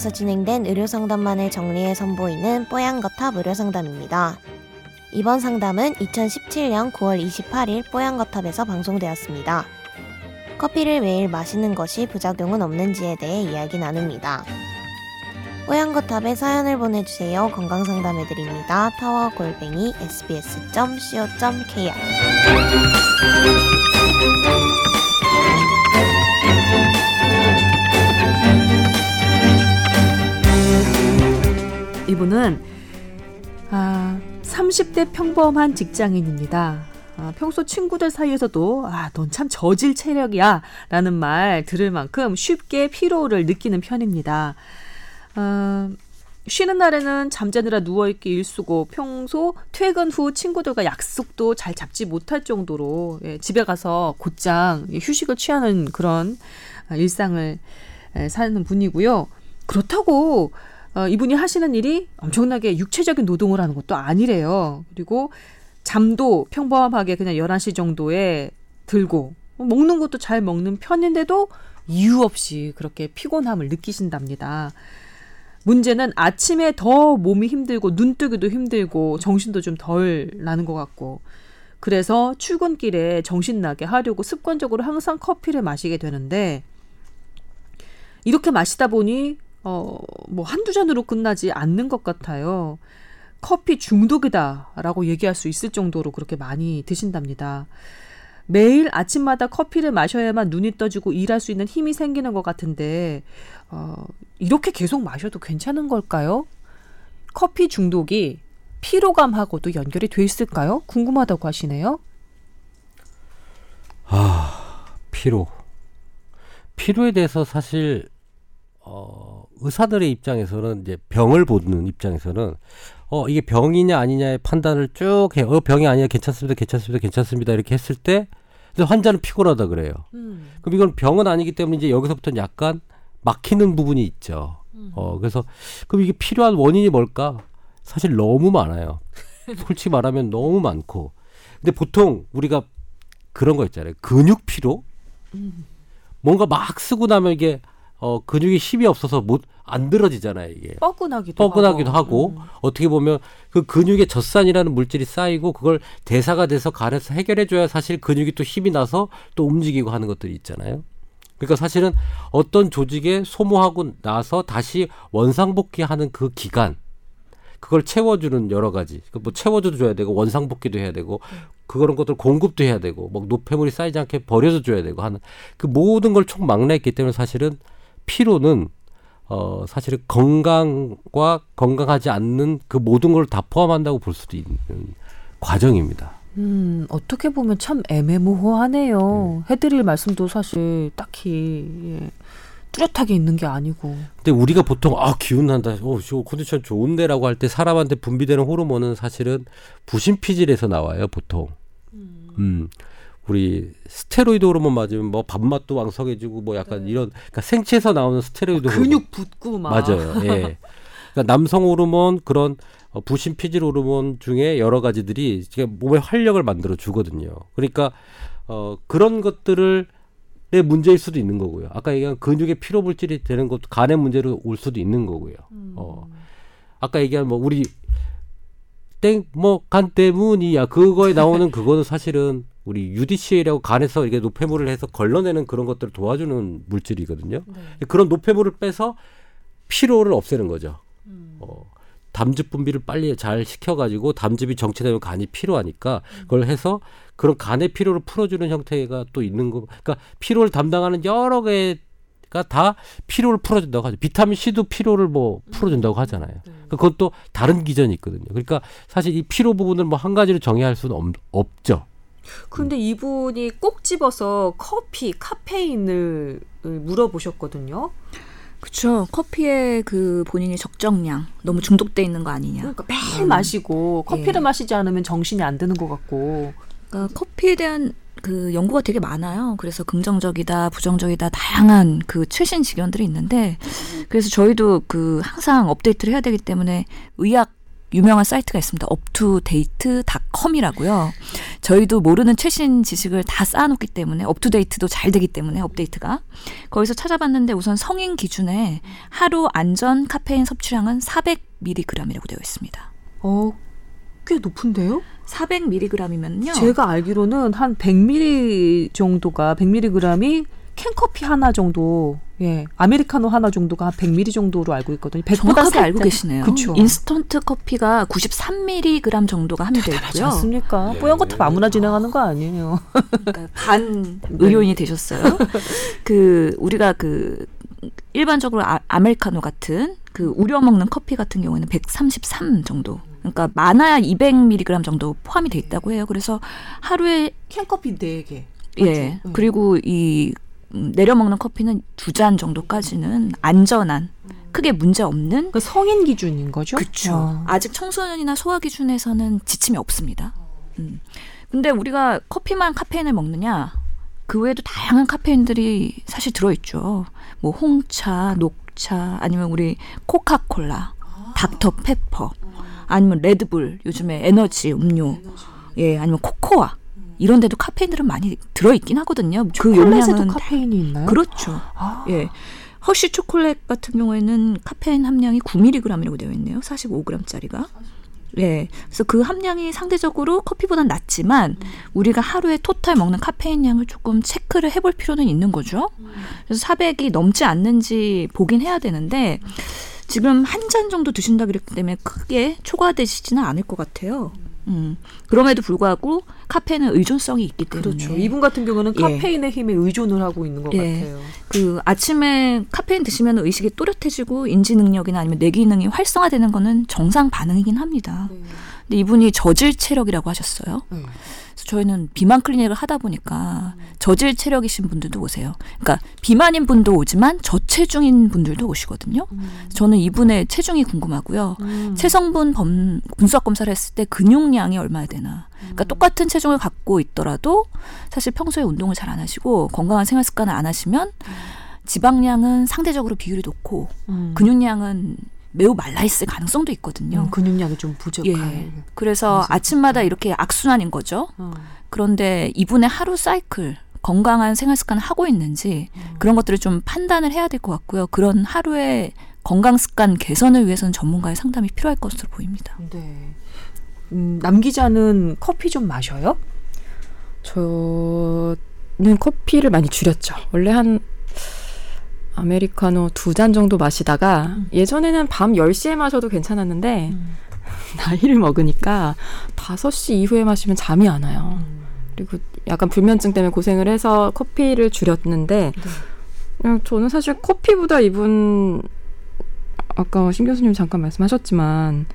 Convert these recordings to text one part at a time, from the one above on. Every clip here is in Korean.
뽀얀거탑에서 진행된 의료상담만을 정리해 선보이는 뽀얀거탑 의료상담입니다. 이번 상담은 2017년 9월 28일 뽀얀거탑에서 방송되었습니다. 커피를 매일 마시는 것이 부작용은 없는지에 대해 이야기 나눕니다. 뽀얀거탑에 사연을 보내주세요. 건강상담해드립니다. 타워골뱅이 sbs.co.kr 이분은 아, 30대 평범한 직장인입니다. 아, 평소 친구들 사이에서도 아, 넌 참 저질 체력이야 라는 말 들을 만큼 쉽게 피로를 느끼는 편입니다. 아, 쉬는 날에는 잠자느라 누워있기 일수고 평소 퇴근 후 친구들과 약속도 잘 잡지 못할 정도로 예, 집에 가서 곧장 휴식을 취하는 그런 아, 일상을 예, 사는 분이고요. 그렇다고 어, 이분이 하시는 일이 엄청나게 육체적인 노동을 하는 것도 아니래요. 그리고 잠도 평범하게 그냥 11시 정도에 들고 먹는 것도 잘 먹는 편인데도 이유 없이 그렇게 피곤함을 느끼신답니다. 문제는 아침에 더 몸이 힘들고 눈 뜨기도 힘들고 정신도 좀 덜 나는 것 같고 그래서 출근길에 정신 나게 하려고 습관적으로 항상 커피를 마시게 되는데 이렇게 마시다 보니 어, 뭐 한두 잔으로 끝나지 않는 것 같아요. 커피 중독이다라고 얘기할 수 있을 정도로 그렇게 많이 드신답니다. 매일 아침마다 커피를 마셔야만 눈이 떠지고 일할 수 있는 힘이 생기는 것 같은데, 어, 이렇게 계속 마셔도 괜찮은 걸까요? 커피 중독이 피로감하고도 연결이 돼 있을까요? 궁금하다고 하시네요. 아, 피로. 피로에 대해서 사실, 어, 의사들의 입장에서는 이제 병을 보는 입장에서는 어 이게 병이냐 아니냐의 판단을 쭉 해. 어 병이 아니야 괜찮습니다 괜찮습니다 괜찮습니다 이렇게 했을 때 환자는 피곤하다 그래요. 음. 그럼 이건 병은 아니기 때문에 이제 여기서부터는 약간 막히는 부분이 있죠. 음. 어 그래서 그럼 이게 필요한 원인이 뭘까? 사실 너무 많아요. 솔직히 말하면 너무 많고. 근데 보통 우리가 그런 거 있잖아요. 근육 피로. 음. 뭔가 막 쓰고 나면 이게 어 근육이 힘이 없어서 못 안 들어지잖아요 이게 뻐근하기도 뻐근하기도 하고, 하고 음. 어떻게 보면 그 근육에 젖산이라는 물질이 쌓이고 그걸 대사가 돼서 간에서 해결해 줘야 사실 근육이 또 힘이 나서 또 움직이고 하는 것들이 있잖아요. 그러니까 사실은 어떤 조직에 소모하고 나서 다시 원상복귀하는 그 기간 그걸 채워주는 여러 가지 그뭐 채워줘도 줘야 되고 원상복귀도 해야 되고 그런 것들 공급도 해야 되고 뭐 노폐물이 쌓이지 않게 버려도 줘야 되고 하는 그 모든 걸 총 망라했기 때문에 사실은 피로는 어 사실은 건강과 건강하지 않는 그 모든 걸 다 포함한다고 볼 수도 있는 과정입니다. 음, 어떻게 보면 참 애매모호하네요. 네. 해드릴 말씀도 사실 딱히 예, 뚜렷하게 있는 게 아니고. 근데 우리가 보통 아 기운 난다, 어, 저 컨디션 좋은데라고 할 때 사람한테 분비되는 호르몬은 사실은 부신피질에서 나와요, 보통. 음. 음. 우리 스테로이드 호르몬 맞으면 뭐 밥맛도 왕성해지고 뭐 약간 네. 이런 그러니까 생체에서 나오는 스테로이드 아, 근육 호르몬. 붙고 막 맞아요. 예. 그러니까 남성 호르몬 그런 어, 부신 피질 호르몬 중에 여러 가지들이 몸에 활력을 만들어 주거든요. 그러니까 어 그런 것들을 내 문제일 수도 있는 거고요. 아까 얘기한 근육의 피로 물질이 되는 것도 간의 문제로 올 수도 있는 거고요. 음. 어. 아까 얘기한 뭐 우리 땡 뭐 간 때문이야 그거에 나오는 그거는 사실은 우리 UDCA라고 간에서 이게 노폐물을 해서 걸러내는 그런 것들을 도와주는 물질이거든요. 네. 그런 노폐물을 빼서 피로를 없애는 거죠. 음. 어, 담즙 분비를 빨리 잘 시켜가지고 담즙이 정체되면 간이 피로하니까 음. 그걸 해서 그런 간의 피로를 풀어주는 형태가 또 있는 거. 그러니까 피로를 담당하는 여러 개가 다 피로를 풀어준다고 하죠. 비타민 C도 피로를 뭐 풀어준다고 음. 하잖아요. 네. 그러니까 그것도 다른 기전이 있거든요. 그러니까 사실 이 피로 부분을 뭐 한 가지로 정의할 수는 없, 없죠. 근데 이분이 꼭 집어서 커피, 카페인을 물어보셨거든요. 그렇죠. 커피에 그 본인이 적정량 너무 중독돼 있는 거 아니냐. 그러니까 매일 음. 마시고 커피를 예. 마시지 않으면 정신이 안 드는 것 같고. 그러니까 커피에 대한 그 연구가 되게 많아요. 그래서 긍정적이다, 부정적이다 다양한 그 최신 지견들이 있는데 그래서 저희도 그 항상 업데이트를 해야 되기 때문에 의학 유명한 사이트가 있습니다. uptodate.com이라고요. 저희도 모르는 최신 지식을 다 쌓아놓기 때문에 업투데이트도 잘 되기 때문에 업데이트가 거기서 찾아봤는데 우선 성인 기준에 하루 안전 카페인 섭취량은 400mg이라고 되어 있습니다. 어, 꽤 높은데요? 400mg이면요. 제가 알기로는 한 100ml 정도가 100mg이 캔커피 하나 정도, 예, 아메리카노 하나 정도가 한 100ml 정도로 알고 있거든요. 100보다 정확하게 알고 계시네요. 그쵸. 인스턴트 커피가 93mg 정도가 함유되어 있고요. 않습니까? 뽀얀 것도 아무나 진행하는 거 아니에요. 그러니까 반 의료인이 되셨어요. 그 우리가 그 일반적으로 아, 아메리카노 같은 그 우려 먹는 커피 같은 경우에는 133 정도. 그러니까 많아야 200mg 정도 포함이 돼 있다고 해요. 그래서 하루에 캔커피 4개. 예 음. 그리고 이 음, 내려 먹는 커피는 두 잔 정도까지는 안전한 크게 문제 없는 그 성인 기준인 거죠? 그렇죠. 어. 아직 청소년이나 소아 기준에서는 지침이 없습니다. 음. 근데 우리가 커피만 카페인을 먹느냐? 그 외에도 다양한 카페인들이 사실 들어있죠. 뭐 홍차, 녹차, 아니면 우리 코카콜라, 닥터 페퍼, 아니면 레드불, 요즘에 에너지 음료, 예, 아니면 코코아 이런 데도 카페인들은 많이 들어있긴 하거든요. 그 용량은 카페인이 있나요? 그렇죠. 아, 예. 허쉬 초콜릿 같은 경우에는 카페인 함량이 9mg이라고 되어 있네요. 45g짜리가. 예. 그래서 그 함량이 상대적으로 커피보단 낮지만 우리가 하루에 토탈 먹는 카페인 양을 조금 체크를 해볼 필요는 있는 거죠. 그래서 400이 넘지 않는지 보긴 해야 되는데 지금 한 잔 정도 드신다 그랬기 때문에 크게 초과되시지는 않을 것 같아요. 음. 그럼에도 불구하고 카페인은 의존성이 있기 때문에 그렇죠. 이분 같은 경우는 예. 카페인의 힘에 의존을 하고 있는 것 예. 같아요. 그 아침에 카페인 드시면 의식이 또렷해지고 인지 능력이나 아니면 뇌 기능이 활성화되는 거는 정상 반응이긴 합니다. 근데 이분이 저질 체력이라고 하셨어요. 네. 그래서 저희는 비만 클리닉을 하다 보니까 저질 체력이신 분들도 오세요. 그러니까 비만인 분도 오지만 저체중인 분들도 오시거든요. 저는 이분의 체중이 궁금하고요. 음. 체성분 범, 분석 검사를 했을 때 근육량이 얼마나 되나. 그러니까 똑같은 체중을 갖고 있더라도 사실 평소에 운동을 잘 안 하시고 건강한 생활 습관을 안 하시면 지방량은 상대적으로 비율이 높고 음. 근육량은 매우 말라 있을 가능성도 있거든요. 음, 근육량이 좀 부족할. 예. 그래서 아침마다 이렇게 악순환인 거죠. 어. 그런데 이분의 하루 사이클 건강한 생활 습관을 하고 있는지 그런 것들을 좀 판단을 해야 될 것 같고요. 그런 하루의 건강 습관 개선을 위해서는 전문가의 상담이 필요할 것으로 보입니다. 네. 음, 남 기자는 커피 좀 마셔요? 저는 커피를 많이 줄였죠. 원래 한 아메리카노 두 잔 정도 마시다가 예전에는 밤 10시에 마셔도 괜찮았는데 나이를 먹으니까 5시 이후에 마시면 잠이 안 와요. 그리고 약간 불면증 때문에 고생을 해서 커피를 줄였는데 그냥 저는 사실 커피보다 이분 아까 신 교수님 잠깐 말씀하셨지만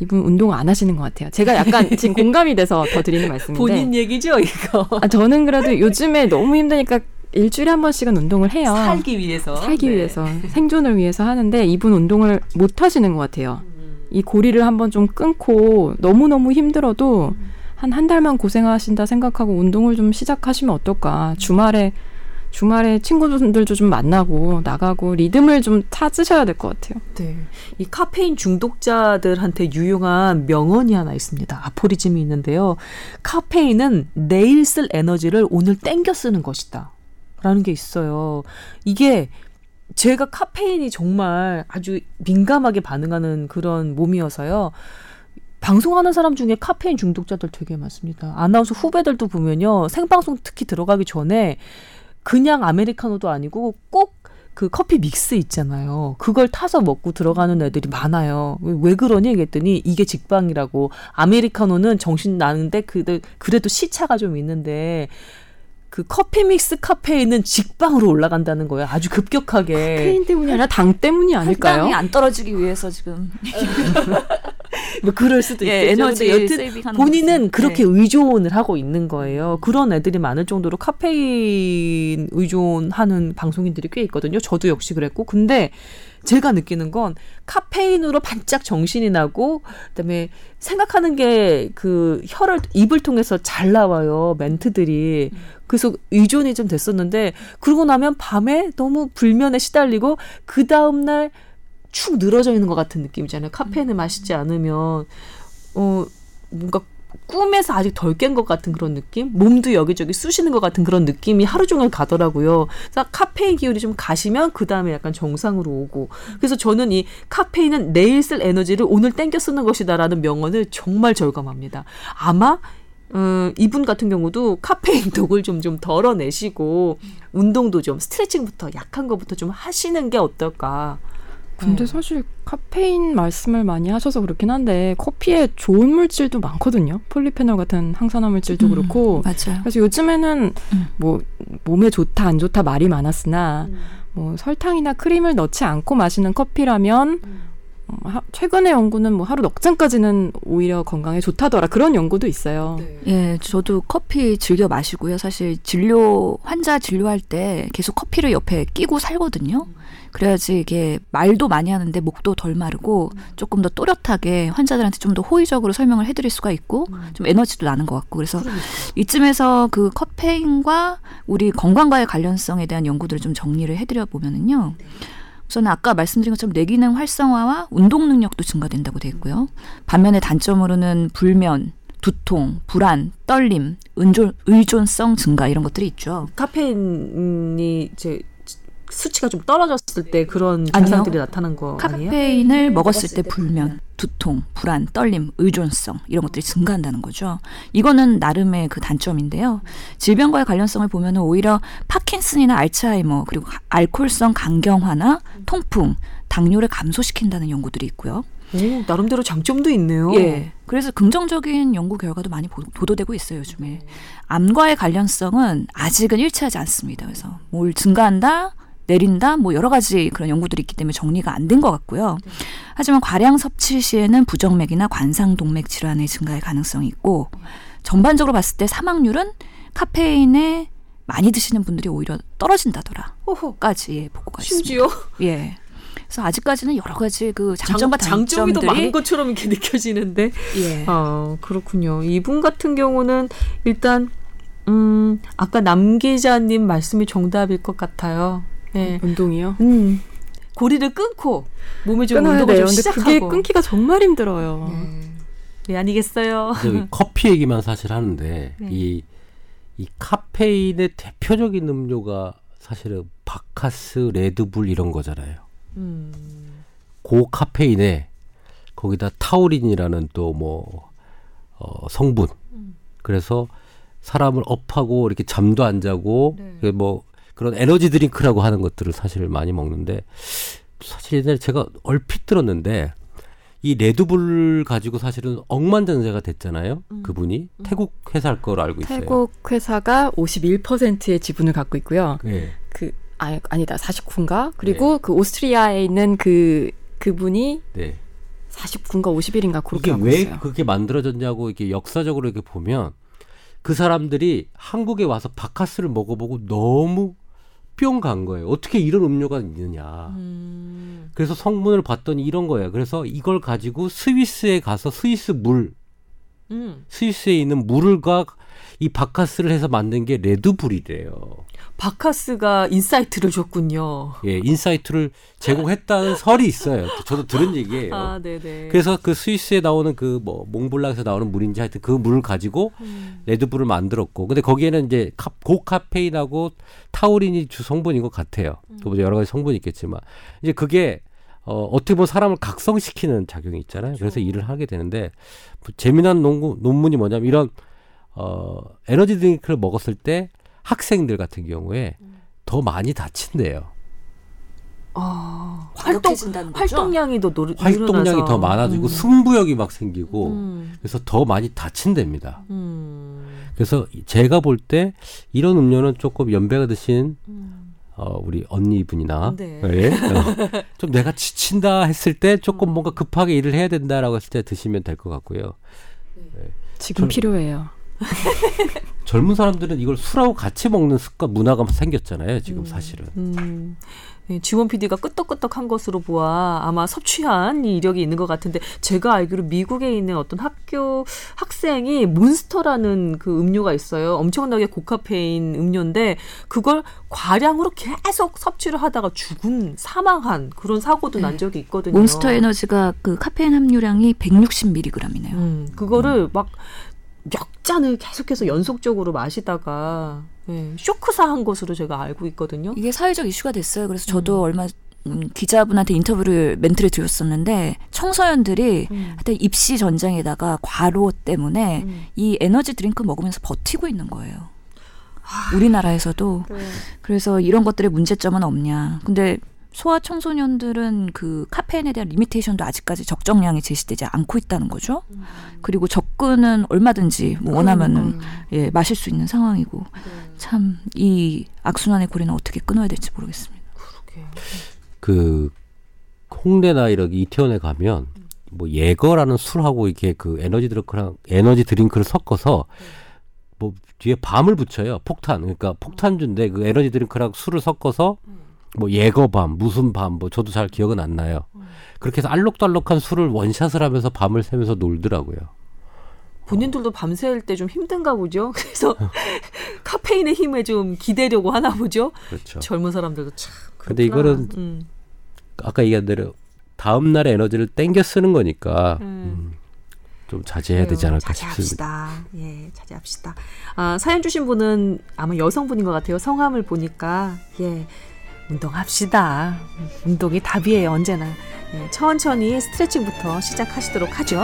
이분 운동 안 하시는 것 같아요. 제가 약간 지금 공감이 돼서 더 드리는 말씀인데 얘기죠, 이거. 아, 저는 그래도 요즘에 너무 힘드니까 일주일에 한 번씩은 운동을 해요. 위해서. 살기 네. 위해서 생존을 위해서 하는데 이분 운동을 못 하시는 것 같아요. 이 고리를 한번 좀 끊고 너무 너무 힘들어도 한한 달만 고생하신다 생각하고 운동을 좀 시작하시면 어떨까? 주말에 주말에 친구들도 좀 만나고 나가고 리듬을 좀 찾으셔야 될 것 같아요. 네. 이 카페인 중독자들한테 유용한 명언이 하나 있습니다. 아포리즘이 있는데요. 카페인은 내일 쓸 에너지를 오늘 땡겨 쓰는 것이다. 라는 게 있어요. 이게 제가 카페인이 정말 아주 민감하게 반응하는 그런 몸이어서요. 방송하는 사람 중에 카페인 중독자들 되게 많습니다. 아나운서 후배들도 보면요. 생방송 특히 들어가기 전에 그냥 아메리카노도 아니고 꼭 그 커피 믹스 있잖아요. 그걸 타서 먹고 들어가는 애들이 많아요. 왜, 왜 그러니? 그랬더니 이게 직방이라고. 아메리카노는 정신 나는데 그래도 시차가 좀 있는데 그 커피 믹스 카페인은 직방으로 올라간다는 거예요. 아주 급격하게. 페인 때문이 아니라 당 때문이 아닐까요? 혈당이 안 떨어지기 위해서 지금 뭐 그럴 수도 예, 있겠죠. 에너지 여튼 본인은. 그렇게 네. 의존을 하고 있는 거예요. 그런 애들이 많을 정도로 카페인 의존하는 방송인들이 꽤 있거든요. 저도 역시 그랬고. 근데 제가 느끼는 건 카페인으로 반짝 정신이 나고 그다음에 생각하는 게 그 혀를 입을 통해서 잘 나와요. 멘트들이. 그래서 의존이 좀 됐었는데 그러고 나면 밤에 너무 불면에 시달리고 그 다음 날 축 늘어져 있는 것 같은 느낌이잖아요. 카페인을 마시지 않으면 어 뭔가 꿈에서 아직 덜 깬 것 같은 그런 느낌? 몸도 여기저기 쑤시는 것 같은 그런 느낌이 하루 종일 가더라고요. 그래서 카페인 기운이 좀 가시면 그 다음에 약간 정상으로 오고. 그래서 저는 이 카페인은 내일 쓸 에너지를 오늘 땡겨 쓰는 것이다라는 명언을 정말 절감합니다. 아마 어, 이분 같은 경우도 카페인 독을 좀 좀 덜어내시고 운동도 좀 스트레칭부터 약한 것부터 좀 하시는 게 어떨까. 근데 네. 사실 카페인 말씀을 많이 하셔서 그렇긴 한데 커피에 좋은 물질도 많거든요. 폴리페놀 같은 항산화 물질도 음, 그렇고. 맞아요. 그래서 요즘에는 음. 뭐 몸에 좋다 안 좋다 말이 많았으나 뭐 설탕이나 크림을 넣지 않고 마시는 커피라면 어, 하- 최근의 연구는 뭐 하루 넉 잔까지는 오히려 건강에 좋다더라 그런 연구도 있어요. 예, 저도 커피 즐겨 마시고요. 사실 진료 환자 진료할 때 계속 커피를 옆에 끼고 살거든요. 그래야지 이게 말도 많이 하는데 목도 덜 마르고 조금 더 또렷하게 환자들한테 좀 더 호의적으로 설명을 해드릴 수가 있고 좀 에너지도 나는 것 같고 그래서 이쯤에서 그 카페인과 우리 건강과의 관련성에 대한 연구들을 좀 정리를 해드려 보면은요. 우선 아까 말씀드린 것처럼 뇌기능 활성화와 운동 능력도 증가된다고 되어 있고요. 반면에 단점으로는 불면, 두통, 불안, 떨림, 은조, 의존성 증가 이런 것들이 있죠. 카페인이 이제 수치가 좀 떨어졌을 때 그런. 증상들이 나타난 거 아니에요? 카페인을 먹었을 때 불면, 두통, 불안, 떨림, 의존성 이런 것들이 증가한다는 거죠. 이거는 나름의 그 단점인데요. 질병과의 관련성을 보면 오히려 파킨슨이나 알츠하이머 그리고 알코올성 간경화나 통풍, 당뇨를 감소시킨다는 연구들이 있고요. 오, 나름대로 장점도 있네요. 예. 그래서 긍정적인 연구 결과도 많이 보- 보도되고 있어요, 요즘에. 암과의 관련성은 아직은 일치하지 않습니다. 그래서 뭘 증가한다, 내린다, 뭐 여러 가지 그런 연구들이 있기 때문에 정리가 안 된 것 같고요. 하지만 과량 섭취 시에는 부정맥이나 관상동맥 질환의 증가의 가능성이 있고, 전반적으로 봤을 때 사망률은 카페인에 많이 드시는 분들이 오히려 떨어진다더라. 호호. 까지 예, 보고가 있습니다. 심지어 예. 그래서 아직까지는 여러 가지 그 장, 장점과 장점이 더 단점들이 많은 것처럼 이렇게 느껴지는데 예. 아, 그렇군요. 이분 같은 경우는 일단 음, 아까 남 기자님 말씀이 정답일 것 같아요. 네. 운동이요? 음. 고리를 끊고 몸에 좀 운동을 돼요. 좀 근데 시작하고. 그게 끊기가 정말 힘들어요. 네. 네, 아니겠어요. 커피 얘기만 사실 하는데 네. 이, 이 카페인의 대표적인 음료가 사실은 박카스, 레드불 이런 거잖아요. 음. 고카페인에 거기다 타우린이라는 또뭐 어, 성분. 그래서 사람을 up하고 이렇게 잠도 안 자고 네. 그뭐 그런 에너지 드링크라고 하는 것들을 사실 많이 먹는데 사실 옛날에 제가 얼핏 들었는데 이 레드불 가지고 사실은 억만장자가 됐잖아요. 그분이 태국 회사일 거로 알고 있어요. 태국 회사가 51%의 지분을 갖고 있고요. 네. 그 아, 아니다 49인가? 그리고 그 오스트리아에 있는 그 그분이 네. 49인가 51인가 그렇게 이게 왜 있어요. 그렇게 만들어졌냐고 이렇게 역사적으로 이렇게 보면 그 사람들이 한국에 와서 바카스를 먹어보고 너무 뿅 간 거예요. 어떻게 이런 음료가 있느냐. 음. 그래서 성분을 봤더니 이런 거예요. 그래서 이걸 가지고 스위스에 가서 스위스 물, 음. 스위스에 있는 물과 이 박카스를 해서 만든 게 레드불이래요. 박카스가 insight를 줬군요. 예, insight를 제공했다는 설이 있어요. 저도 들은 얘기예요. 아, 네네. 그래서 그 스위스에 나오는 그 뭐 몽블랑에서 나오는 물인지 하여튼 그 물을 가지고 음. 레드불을 만들었고 근데 거기에는 이제 카, 고카페인하고 타우린이 주 성분인 것 같아요. 또 여러 가지 성분이 있겠지만 이제 그게 어, 어떻게 보면 사람을 각성시키는 작용이 있잖아요. 그래서 일을 하게 되는데 뭐 재미난 논구, 논문이 뭐냐면 이런 어, 에너지 드링크를 먹었을 때 학생들 같은 경우에 더 많이 다친대요. 아, 활동. 활동량이 더 노, 활동량이 늘어나서. 더 많아지고 음. 승부욕이 막 생기고 음. 그래서 더 많이 다친답니다. 음. 그래서 제가 볼 때 이런 음료는 조금 연배가 드신 음. 어, 우리 언니분이나 네. 예? 어, 좀 내가 지친다 했을 때 조금 뭔가 급하게 일을 해야 된다라고 했을 때 드시면 될 것 같고요. 지금 전- 필요해요. 젊은 사람들은 이걸 술하고 같이 먹는 습관 문화가 생겼잖아요. 지금 사실은. 음. 예, 지원 PD가 끄떡끄떡한 것으로 보아 아마 섭취한 이 이력이 있는 것 같은데 제가 알기로 미국에 있는 어떤 학교 학생이 몬스터라는 그 음료가 있어요. 엄청나게 고카페인 음료인데 그걸 과량으로 계속 섭취를 하다가 죽은 사망한 그런 사고도 난 적이 있거든요. 몬스터 에너지가 그 카페인 함유량이 160mg이네요. 음, 그거를 막 몇 잔을 계속해서 연속적으로 마시다가 예, 쇼크사한 것으로 제가 알고 있거든요. 이게 사회적 이슈가 됐어요. 그래서 저도 얼마 음, 기자분한테 인터뷰를 멘트를 드렸었는데 청소년들이 음. 하여튼 입시 전쟁에다가 과로 때문에 음. 이 에너지 드링크 먹으면서 버티고 있는 거예요. 우리나라에서도 네. 그래서 이런 것들의 문제점은 없냐. 근데 소아 청소년들은 그 카페인에 대한 limitation도 아직까지 적정량이 제시되지 않고 있다는 거죠. 그리고 접근은 얼마든지 뭐 원하면은 예, 마실 수 있는 상황이고 참 이 악순환의 고리는 어떻게 끊어야 될지 모르겠습니다. 그러게. 그 홍대나 이렇게 이태원에 가면 뭐 예거라는 술하고 이렇게 그 에너지 드링크랑 에너지 드링크를 섞어서 뭐 뒤에 bomb을 붙여요. 폭탄. 그러니까 폭탄주인데 그 에너지 드링크랑 술을 섞어서 뭐 예거밤, 무슨 밤, 뭐 저도 잘 기억은 안 나요. 그렇게 해서 알록달록한 술을 원샷을 하면서 밤을 새면서 놀더라고요. 본인들도 밤샐 때좀 힘든가 보죠. 그래서 카페인의 힘에 좀 기대려고 하나 보죠. 그렇죠. 젊은 사람들도 참. 근데 그렇구나. 이거는 음. 아까 얘기한 대로 다음 날의 에너지를 땡겨 쓰는 거니까 음. 음, 좀 자제해야 되지 않을까 싶습니다. 자제합시다. 예, 자제합시다. 아, 사연 주신 분은 아마 여성분인 것 같아요. 성함을 보니까 예, 운동합시다. 운동이 답이에요, 언제나. 예, 천천히 스트레칭부터 시작하시도록 하죠.